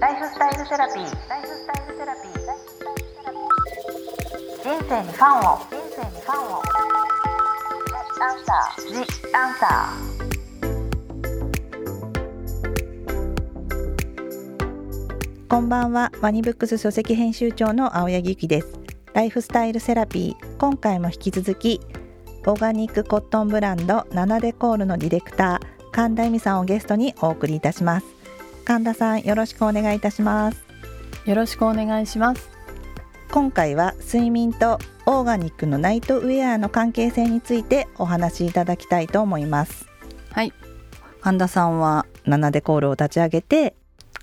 ライフスタイルセラピー。ライフスタイルセラピー。人生にファンを。人生にファンを。アンサー。ジアンサこんばんはワニブックス書籍編集長の青柳ゆきですライフスタイルセラピー今回も引き続きオーガニックコットンブランドナナデコールのディレクター神田恵美さんをゲストにお送りいたします神田さんよろしくお願いいたします。よろしくお願いします。今回は睡眠とオーガニックのナイトウェアの関係性についてお話しいただきたいと思います。はい。神田さんはナナデコールを立ち上げて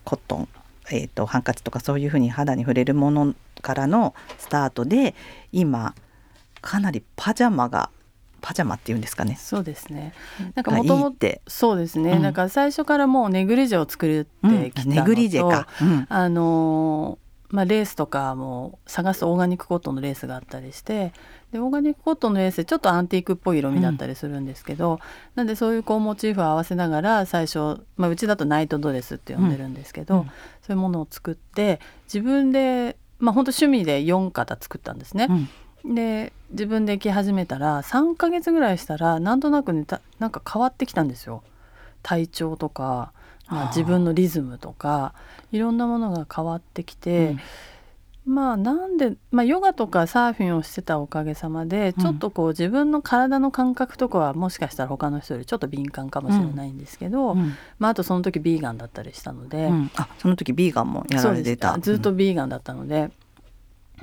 コットンえーと、ハンカチとかそういうふうに肌に触れるものからのスタートで今かなりパジャマがパジャマっていうんですかね。そうですね。なんかもともとそうですね、うん、なんか最初からもうネグリジェを作ってきたのと、うん、ネグリジェか、うん、あのまあレースとかも探すオーガニックコットンのレースがあったりして、でオーガニックコットンのレースちょっとアンティークっぽい色味だったりするんですけど、なんでそういうこうモチーフを合わせながら最初、まあうちだとナイトドレスって呼んでるんですけど、そういうものを作って自分でまあ本当趣味で4型作ったんですね。で自分で着始めたら3ヶ月ぐらいしたらなんとなくねなんか変わってきたんですよ。体調とか、まあ、自分のリズムとかいろんなものが変わってきて、うん、まあなんで、まあ、ヨガとかサーフィンをしてたおかげさまで、ちょっとこう自分の体の感覚とかはもしかしたら他の人よりちょっと敏感かもしれないんですけど、うん、まあ、あとその時ビーガンだったりしたので、あその時ビーガンもやられてた。ずっとビーガンだったので。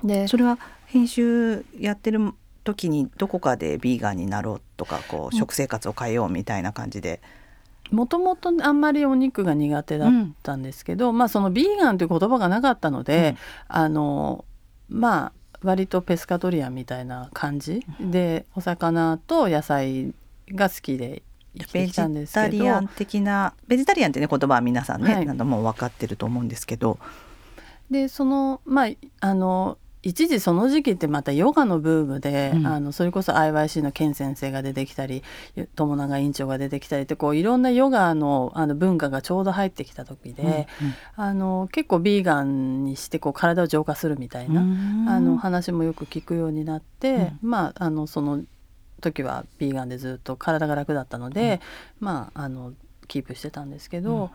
でそれは編集やってる時にどこかでビーガンになろうとかこう食生活を変えようみたいな感じで。もともとあんまりお肉が苦手だったんですけど、うん、まあそのビーガンという言葉がなかったので、うん、あのまあ割とペスカトリアンみたいな感じでお魚と野菜が好きでベジタリアン的なベジタリアンってね言葉は皆さんね、はい、もう分かってると思うんですけど。でそのまああの一時その時期ってまたヨガのブームで、うん、あのそれこそ IYC のケン先生が出てきたり友永院長が出てきたりってこういろんなヨガのあの文化がちょうど入ってきた時で、うんうん、あの結構ビーガンにしてこう体を浄化するみたいな、あの話もよく聞くようになって、うん、まああのその時はビーガンでずっと体が楽だったので、まああのキープしてたんですけど、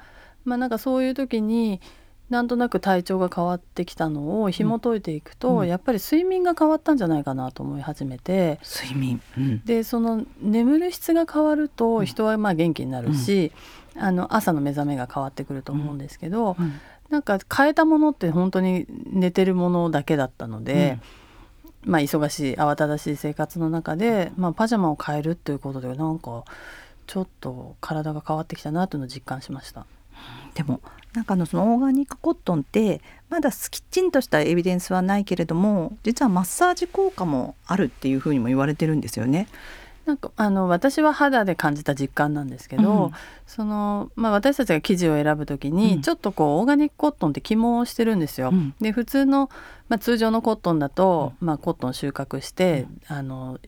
まあなんかそういう時に。なんとなく体調が変わってきたのを紐解いていくと、うん、やっぱり睡眠が変わったんじゃないかなと思い始めて。睡眠、うん、でその眠る質が変わると人はまあ元気になるし、うん、あの朝の目覚めが変わってくると思うんですけど、うん、なんか変えたものって本当に寝てるものだけだったので。まあ、忙しい慌ただしい生活の中で、まあ、パジャマを変えるっていうことでなんかちょっと体が変わってきたなというのを実感しました。でもなんかのそのオーガニックコットンってまだきちんとしたエビデンスはないけれども実はマッサージ効果もあるっていうふうにも言われてるんですよね。なんかあの私は肌で感じた実感なんですけど、うん、そのまあ、私たちが生地を選ぶ時に、うん、ちょっとこうオーガニックコットンって起毛してるんですよ。うん、で普通の、まあ、通常のコットンだと、まあ、コットン収穫して、あの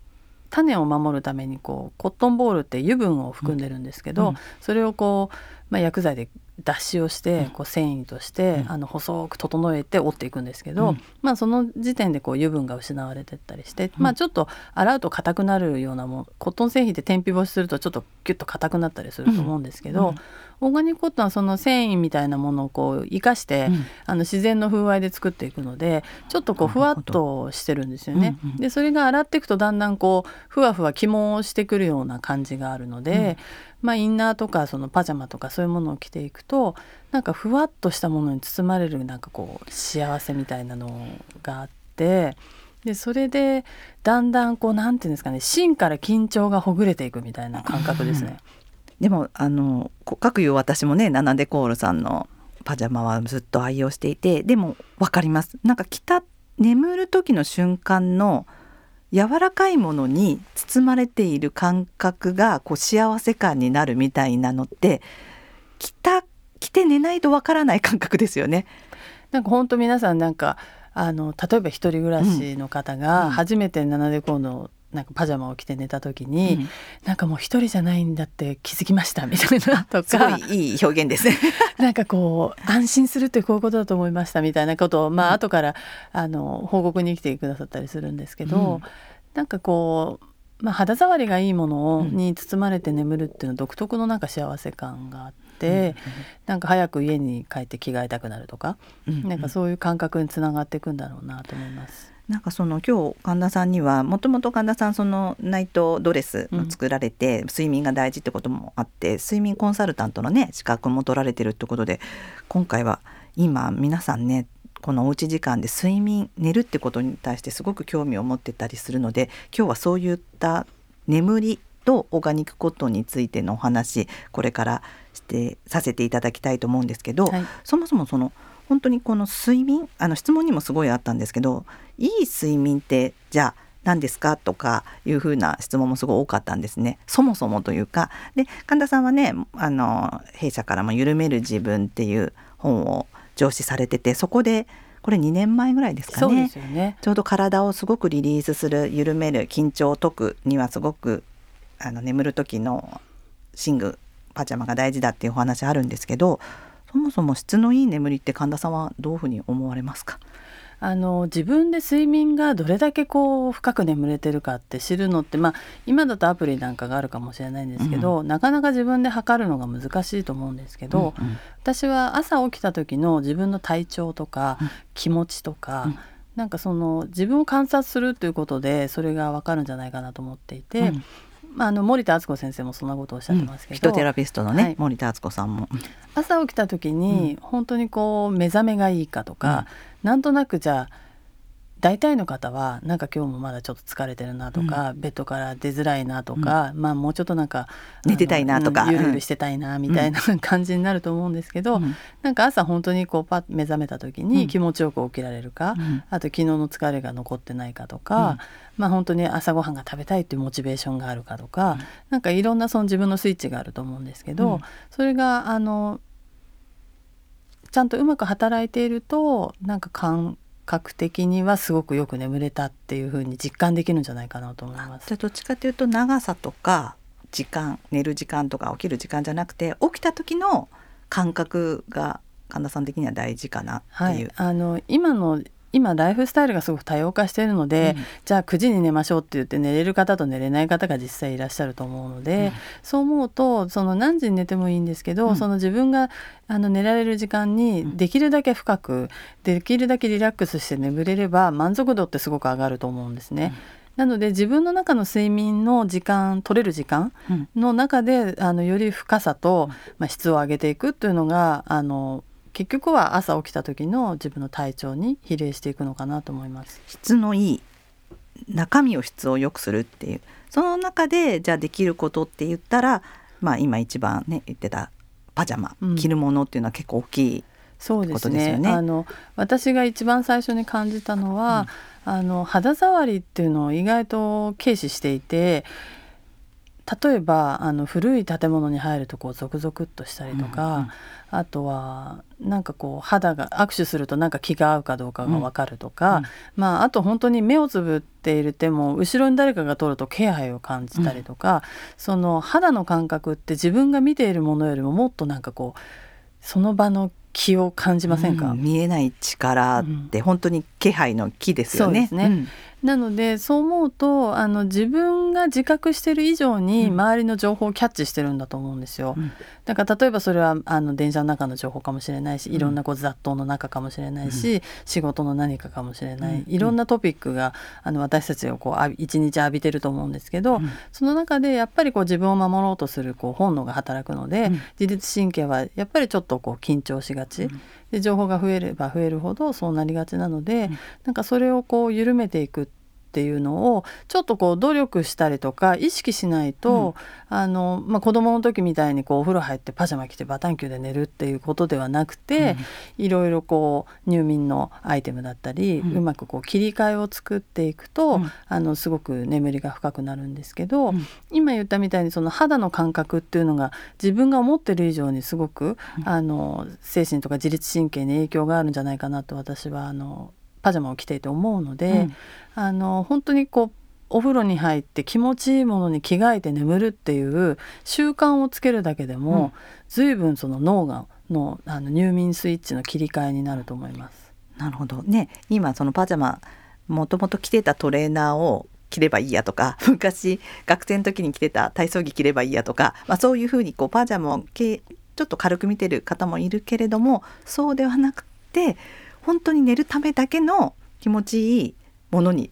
種を守るためにこうコットンボールって油分を含んでるんですけど、それをこう、まあ、薬剤で脱脂をしてこう繊維として、あの細く整えて折っていくんですけど、まあ、その時点でこう油分が失われてったりして、まあ、ちょっと洗うと硬くなるようなもコットン製品って天日干しするとちょっとキュッと硬くなったりすると思うんですけど、オーガニックコットンはその繊維みたいなものをこう生かして、あの自然の風合いで作っていくのでちょっとこうふわっとしてるんですよね。でそれが洗っていくとだんだんこうふわふわ肝してくるような感じがあるので。まあ、インナーとかそのパジャマとかそういうものを着ていくとなんかふわっとしたものに包まれるなんかこう幸せみたいなのがあってでそれでだんだんこうなんていうんですかね芯から緊張がほぐれていくみたいな感覚ですね。でもあの各いう私もねナナデコールさんのパジャマはずっと愛用していてでも分かりますなんか着た眠る時の瞬間の柔らかいものに包まれている感覚がこう幸せ感になるみたいなのって着た着て寝ないとわからない感覚ですよね。なんか本当皆さんなんかあの例えば一人暮らしの方が初めてナナデコのなんかパジャマを着て寝た時に、うん、なんかもう一人じゃないんだって気づきました みたいなとか。すごいいい表現です。ね なんかこう安心するってこういうことだと思いましたみたいなことをまあ後からあの報告に来てくださったりするんですけど、うん、なんかこうまあ、肌触りがいいものに包まれて眠るっていうのは独特のなんか幸せ感があって、うん、なんか早く家に帰って着替えたくなるとか、うん、なんかそういう感覚につながっていくんだろうなと思います。なんかその今日神田さんにはもともと神田さんそのナイトドレスを作られて、睡眠が大事ってこともあって睡眠コンサルタントのね資格も取られてるってことで今回は今皆さんねこのおうち時間で睡眠寝るってことに対してすごく興味を持ってたりするので今日はそういった眠りとオーガニックコットンについてのお話これからしてさせていただきたいと思うんですけど、はい、そもそもその本当にこの睡眠あの質問にもすごいあったんですけどいい睡眠ってじゃあ何ですか？とかいうふうな質問もすごい多かったんですね。そもそもというか。で神田さんはねあの弊社からも「緩める自分」っていう本を上司されててそこでこれ2年前ぐらいですかね、ね、ちょうど体をすごくリリースする緩める緊張を解くにはすごくあの眠る時の寝具パジャマが大事だっていうお話あるんですけどそもそも質のいい眠りって神田さんはどういうふうに思われますか？あの自分で睡眠がどれだけこう深く眠れてるかって知るのって、まあ、今だとアプリなんかがあるかもしれないんですけど、うん、なかなか自分で測るのが難しいと思うんですけど、うんうん、私は朝起きた時の自分の体調とか、気持ちとか、うん、なんかその自分を観察するということでそれが分かるんじゃないかなと思っていて。まあ、あの森田敦子先生もそんなことをおっしゃってますけど、うん、ヒトテラピストのね、はい、森田敦子さんも。朝起きた時に本当にこう目覚めがいいかとか、うん、なんとなくじゃあ大体の方はなんか今日もまだちょっと疲れてるなとか、うん、ベッドから出づらいなとか、うん、まあもうちょっとなんか寝てたいなとか、ゆるゆるしてたいなみたいな感じになると思うんですけど、うん、なんか朝本当にこうパッ目覚めた時に気持ちよく起きられるか、あと昨日の疲れが残ってないかとか、まあ本当に朝ごはんが食べたいっていうモチベーションがあるかとか、うん、なんかいろんなその自分のスイッチがあると思うんですけど、それがあのちゃんとうまく働いているとなんか感覚的にはすごくよく眠れたっていうふうに実感できるんじゃないかなと思います。じゃどっちかというと長さとか時間寝る時間とか起きる時間じゃなくて起きた時の感覚が神田さん的には大事かなっていう。はい、あの今の今ライフスタイルがすごく多様化しているので、うん、じゃあ9時に寝ましょうって言って寝れる方と寝れない方が実際いらっしゃると思うので、うん、そう思うとその何時に寝てもいいんですけど、うん、その自分があの寝られる時間にできるだけ深くできるだけリラックスして眠れれば満足度ってすごく上がると思うんですね。なので自分の中の睡眠の時間取れる時間の中で、あのより深さと、まあ、質を上げていくっていうのがあの結局は朝起きた時の自分の体調に比例していくのかなと思います。質のいい中身を質を良くするっていうその中でじゃあできることって言ったらまあ今一番ね言ってたパジャマ、うん、着るものっていうのは結構大きいそうですね、ね、あの私が一番最初に感じたのは、うん、あの肌触りっていうのを意外と軽視していて例えばあの古い建物に入るとこうゾクゾクっとしたりとか、うんうん、あとはなんかこう肌が握手するとなんか気が合うかどうかが分かるとか、うん、まあ、あと本当に目をつぶっている手も後ろに誰かが通ると気配を感じたりとか、うん、その肌の感覚って自分が見ているものよりももっとなんかこうその場の気を感じませんか、うん、見えない力って本当に気配の気ですよね。ね、なのでそう思うとあの自分が自覚してる以上に周りの情報をキャッチしてるんだと思うんですよ。うん、だから例えばそれはあの電車の中の情報かもしれないしいろんなこう雑踏の中かもしれないし、うん、仕事の何かかもしれない、いろんなトピックがあの私たちをこう一日浴びてると思うんですけど、その中でやっぱりこう自分を守ろうとするこう本能が働くので、自律神経はやっぱりちょっとこう緊張しがち。で情報が増えれば増えるほどそうなりがちなので、うん、なんかそれをこう緩めていくっていうのをちょっとこう努力したりとか意識しないと、うん、あのまあ、子供の時みたいにこうお風呂入ってパジャマ着てバタンキューで寝るっていうことではなくて、うん、いろいろこう入眠のアイテムだったり、うん、うまくこう切り替えを作っていくと、あのすごく眠りが深くなるんですけど、今言ったみたいにその肌の感覚っていうのが自分が思ってる以上にすごく、あの精神とか自律神経に影響があるんじゃないかなと私はあのパジャマを着ていて思うので、うん、あの本当にこうお風呂に入って気持ちいいものに着替えて眠るっていう習慣をつけるだけでも、うん、随分その脳がのあの入眠スイッチの切り替えになると思います。なるほど。ね今そのパジャマもともと着てたトレーナーを着ればいいやとか 昔学生の時に着てた体操着着ればいいやとか、まあ、そういうふうにこうパジャマをちょっと軽く見てる方もいるけれどもそうではなくて本当に寝るためだけの気持ちいいものに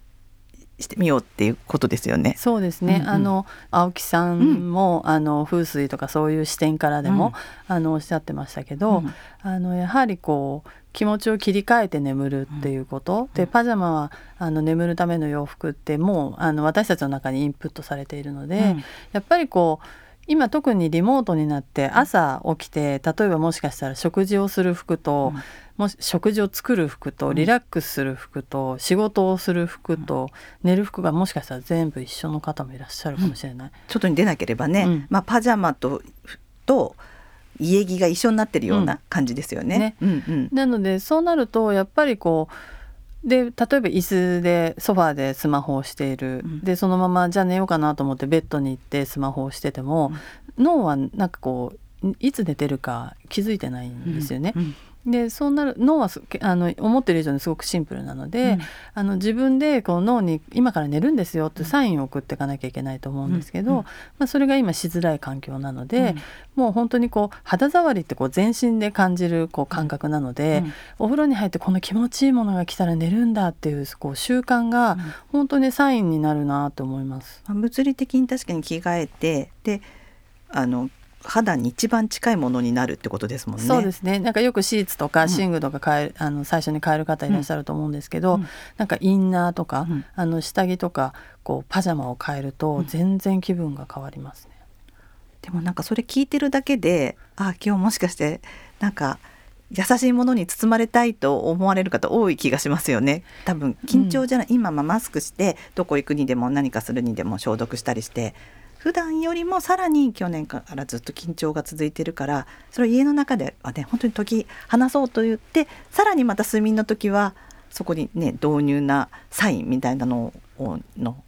してみようっていうことですよね。そうですね。うんうん、あの青木さんも、うん、あの風水とかそういう視点からでも、うん、あのおっしゃってましたけど、うん、あのやはりこう気持ちを切り替えて眠るっていうこと、でパジャマはあの眠るための洋服ってもうあの私たちの中にインプットされているので、やっぱりこう今特にリモートになって朝起きて例えばもしかしたら食事をする服と、うん、もし食事を作る服とリラックスする服と仕事をする服と寝る服がもしかしたら全部一緒の方もいらっしゃるかもしれない。うん、外に出なければね、うん、まあ、パジャマとと家着が一緒になってるような感じですよね。ね。うんうん、なのでそうなるとやっぱりこうで例えば椅子でソファーでスマホをしている、うん、でそのままじゃあ寝ようかなと思ってベッドに行ってスマホをしてても、うん、脳はなんかこういつ寝てるか気づいてないんですよね。うんでそうなる脳はあの思ってる以上にすごくシンプルなので、うん、あの自分でこう脳に今から寝るんですよってサインを送っていかなきゃいけないと思うんですけど、うん、まあ、それが今しづらい環境なので、うん、もう本当にこう肌触りってこう全身で感じるこう感覚なので、お風呂に入ってこの気持ちいいものが来たら寝るんだっていうこう習慣が本当にサインになるなと思います。物理的に確かに着替えてであの肌に一番近いものになるってことですもんね。そうですね。なんかよくシーツとか寝具とか変え、うん、あの最初に変える方いらっしゃると思うんですけど、うん、なんかインナーとか、うん、あの下着とかこうパジャマを変えると全然気分が変わりますね。でもなんかそれ聞いてるだけで、あ今日もしかしてなんか優しいものに包まれたいと思われる方多い気がしますよね多分緊張じゃない、今マスクしてどこ行くにでも何かするにでも消毒したりして普段よりもさらに去年からずっと緊張が続いてるからそれを家の中ではね本当に時話そうと言ってさらにまた睡眠の時はそこにね導入なサインみたいなのをの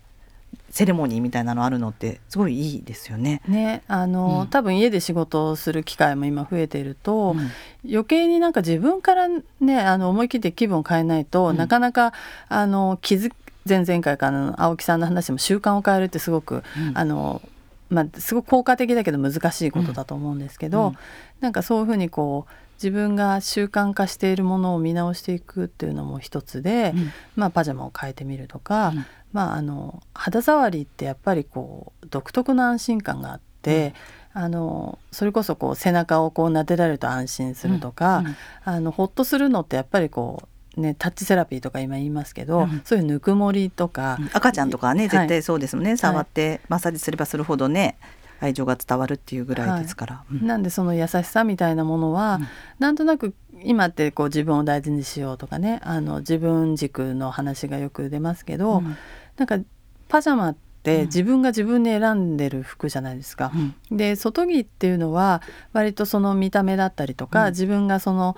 セレモニーみたいなのあるのってすごいいいですよね。ねあの、うん、多分家で仕事をする機会も今増えていると、うん、余計になんか自分からねあの思い切って気分を変えないと、うん、なかなかあの気づ前々回からの青木さんの話も習慣を変えるってすごく、うん、あのまあ、すごく効果的だけど難しいことだと思うんですけど、うん、なんかそういうふうにこう自分が習慣化しているものを見直していくっていうのも一つで、うん、まあ、パジャマを変えてみるとか、うん、まあ、あの肌触りってやっぱりこう独特な安心感があって、あのそれこそこう背中をこう撫でられると安心するとか、あのほっとするのってやっぱりこうね、タッチセラピーとか今言いますけど、うん、そういうぬくもりとか、うん、赤ちゃんとかね絶対そうですもんね、はい、触ってマッサージすればするほどね愛情が伝わるっていうぐらいですから、はい。うん、なんでその優しさみたいなものは、うん、なんとなく今ってこう自分を大事にしようとかねあの自分軸の話がよく出ますけど、うん、なんかパジャマって自分が自分で選んでる服じゃないですか。うん、で外着っていうのは割とその見た目だったりとか、自分がその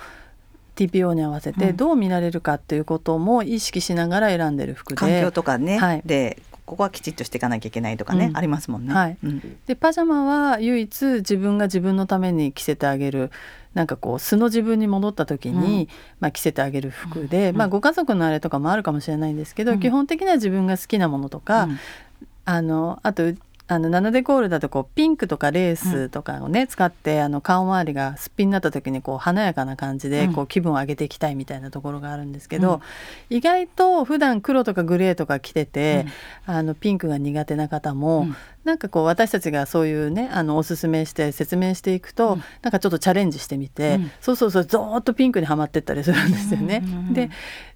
TPO に合わせてどう見られるかっていうことも意識しながら選んでる服で。環境とかね、はい、でここはきちっとしていかなきゃいけないとかね、うん、ありますもんね。はい。うん、でパジャマは唯一自分が自分のために着せてあげるなんかこう素の自分に戻った時に、うん、まあ、着せてあげる服で、まあ、ご家族のあれとかもあるかもしれないんですけど、基本的には自分が好きなものとか、あのあとあのナノデコールだとこうピンクとかレースとかをね、うん、使ってあの顔周りがすっぴんになった時にこう華やかな感じでこう気分を上げていきたいみたいなところがあるんですけど、うん、意外と普段黒とかグレーとか着てて、うん、あのピンクが苦手な方も、うん、なんかこう私たちがそういうねあのおすすめして説明していくと、うん、なんかちょっとチャレンジしてみて、そうそうそうゾーッとピンクにはまってったりするんですよね。で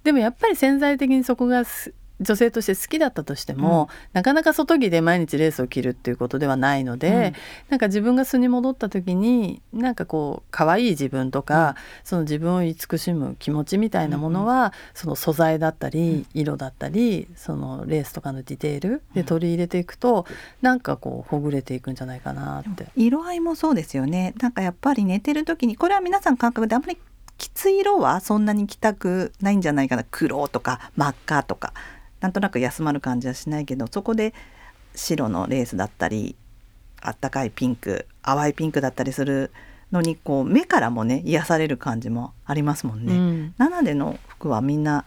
でもやっぱり潜在的にそこが女性として好きだったとしても、うん、なかなか外着で毎日レースを着るっていうことではないので、うん、なんか自分が素に戻った時になんかこう可愛い自分とか、うん、その自分を慈しむ気持ちみたいなものは、その素材だったり、色だったりそのレースとかのディテールで取り入れていくと、うん、なんかこうほぐれていくんじゃないかなって。色合いもそうですよね。なんかやっぱり寝てる時にこれは皆さん感覚であんまりきつい色はそんなに着たくないんじゃないかな。黒とか真っ赤とかなんとなく休まる感じはしないけどそこで白のレースだったりあったかいピンク淡いピンクだったりするのにこう目からもね癒される感じもありますもんね。うん、7での服はみんな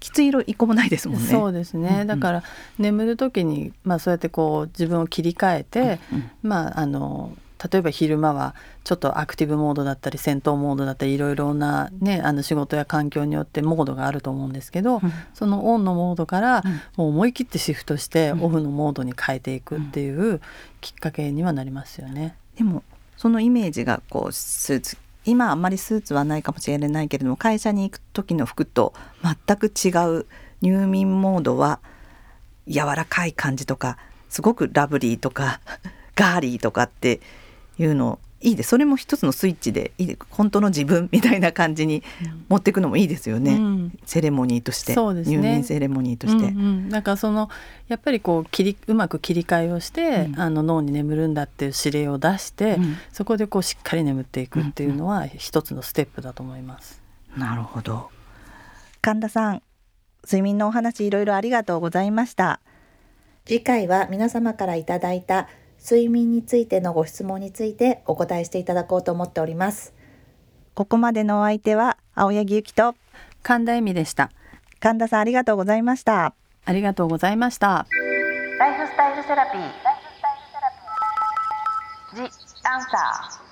きつい色一個もないですもんね。そうですね。うんうん、だから眠る時にまあそうやってこう自分を切り替えて、うんうん、まああの例えば昼間はちょっとアクティブモードだったり戦闘モードだったりいろいろな、ね、あの仕事や環境によってモードがあると思うんですけど、うん、そのオンのモードからもう思い切ってシフトしてオフのモードに変えていくっていうきっかけにはなりますよね。でもそのイメージがこうスーツ今あんまりスーツはないかもしれないけれども会社に行く時の服と全く違う入眠モードは柔らかい感じとかすごくラブリーとかガーリーとかっていうのいいでそれも一つのスイッチでいいで本当の自分みたいな感じに持っていくのもいいですよね、うん、セレモニーとして、ね、入眠セレモニーとして。うんうん、なんかそのやっぱりこう切りうまく切り替えをして、うん、あの脳に眠るんだっていう指令を出して、うん、そこでこうしっかり眠っていくっていうのは一つのステップだと思います。なるほど。神田さん睡眠のお話いろいろありがとうございました。次回は皆様からいただいた睡眠についてのご質問についてお答えしていただこうと思っております。ここまでのお相手は青柳ゆきと神田恵美でした。神田さんありがとうございました。ありがとうございました。ライフスタイルセラピー。ライフスタイルセラピー。ジ・アンサー。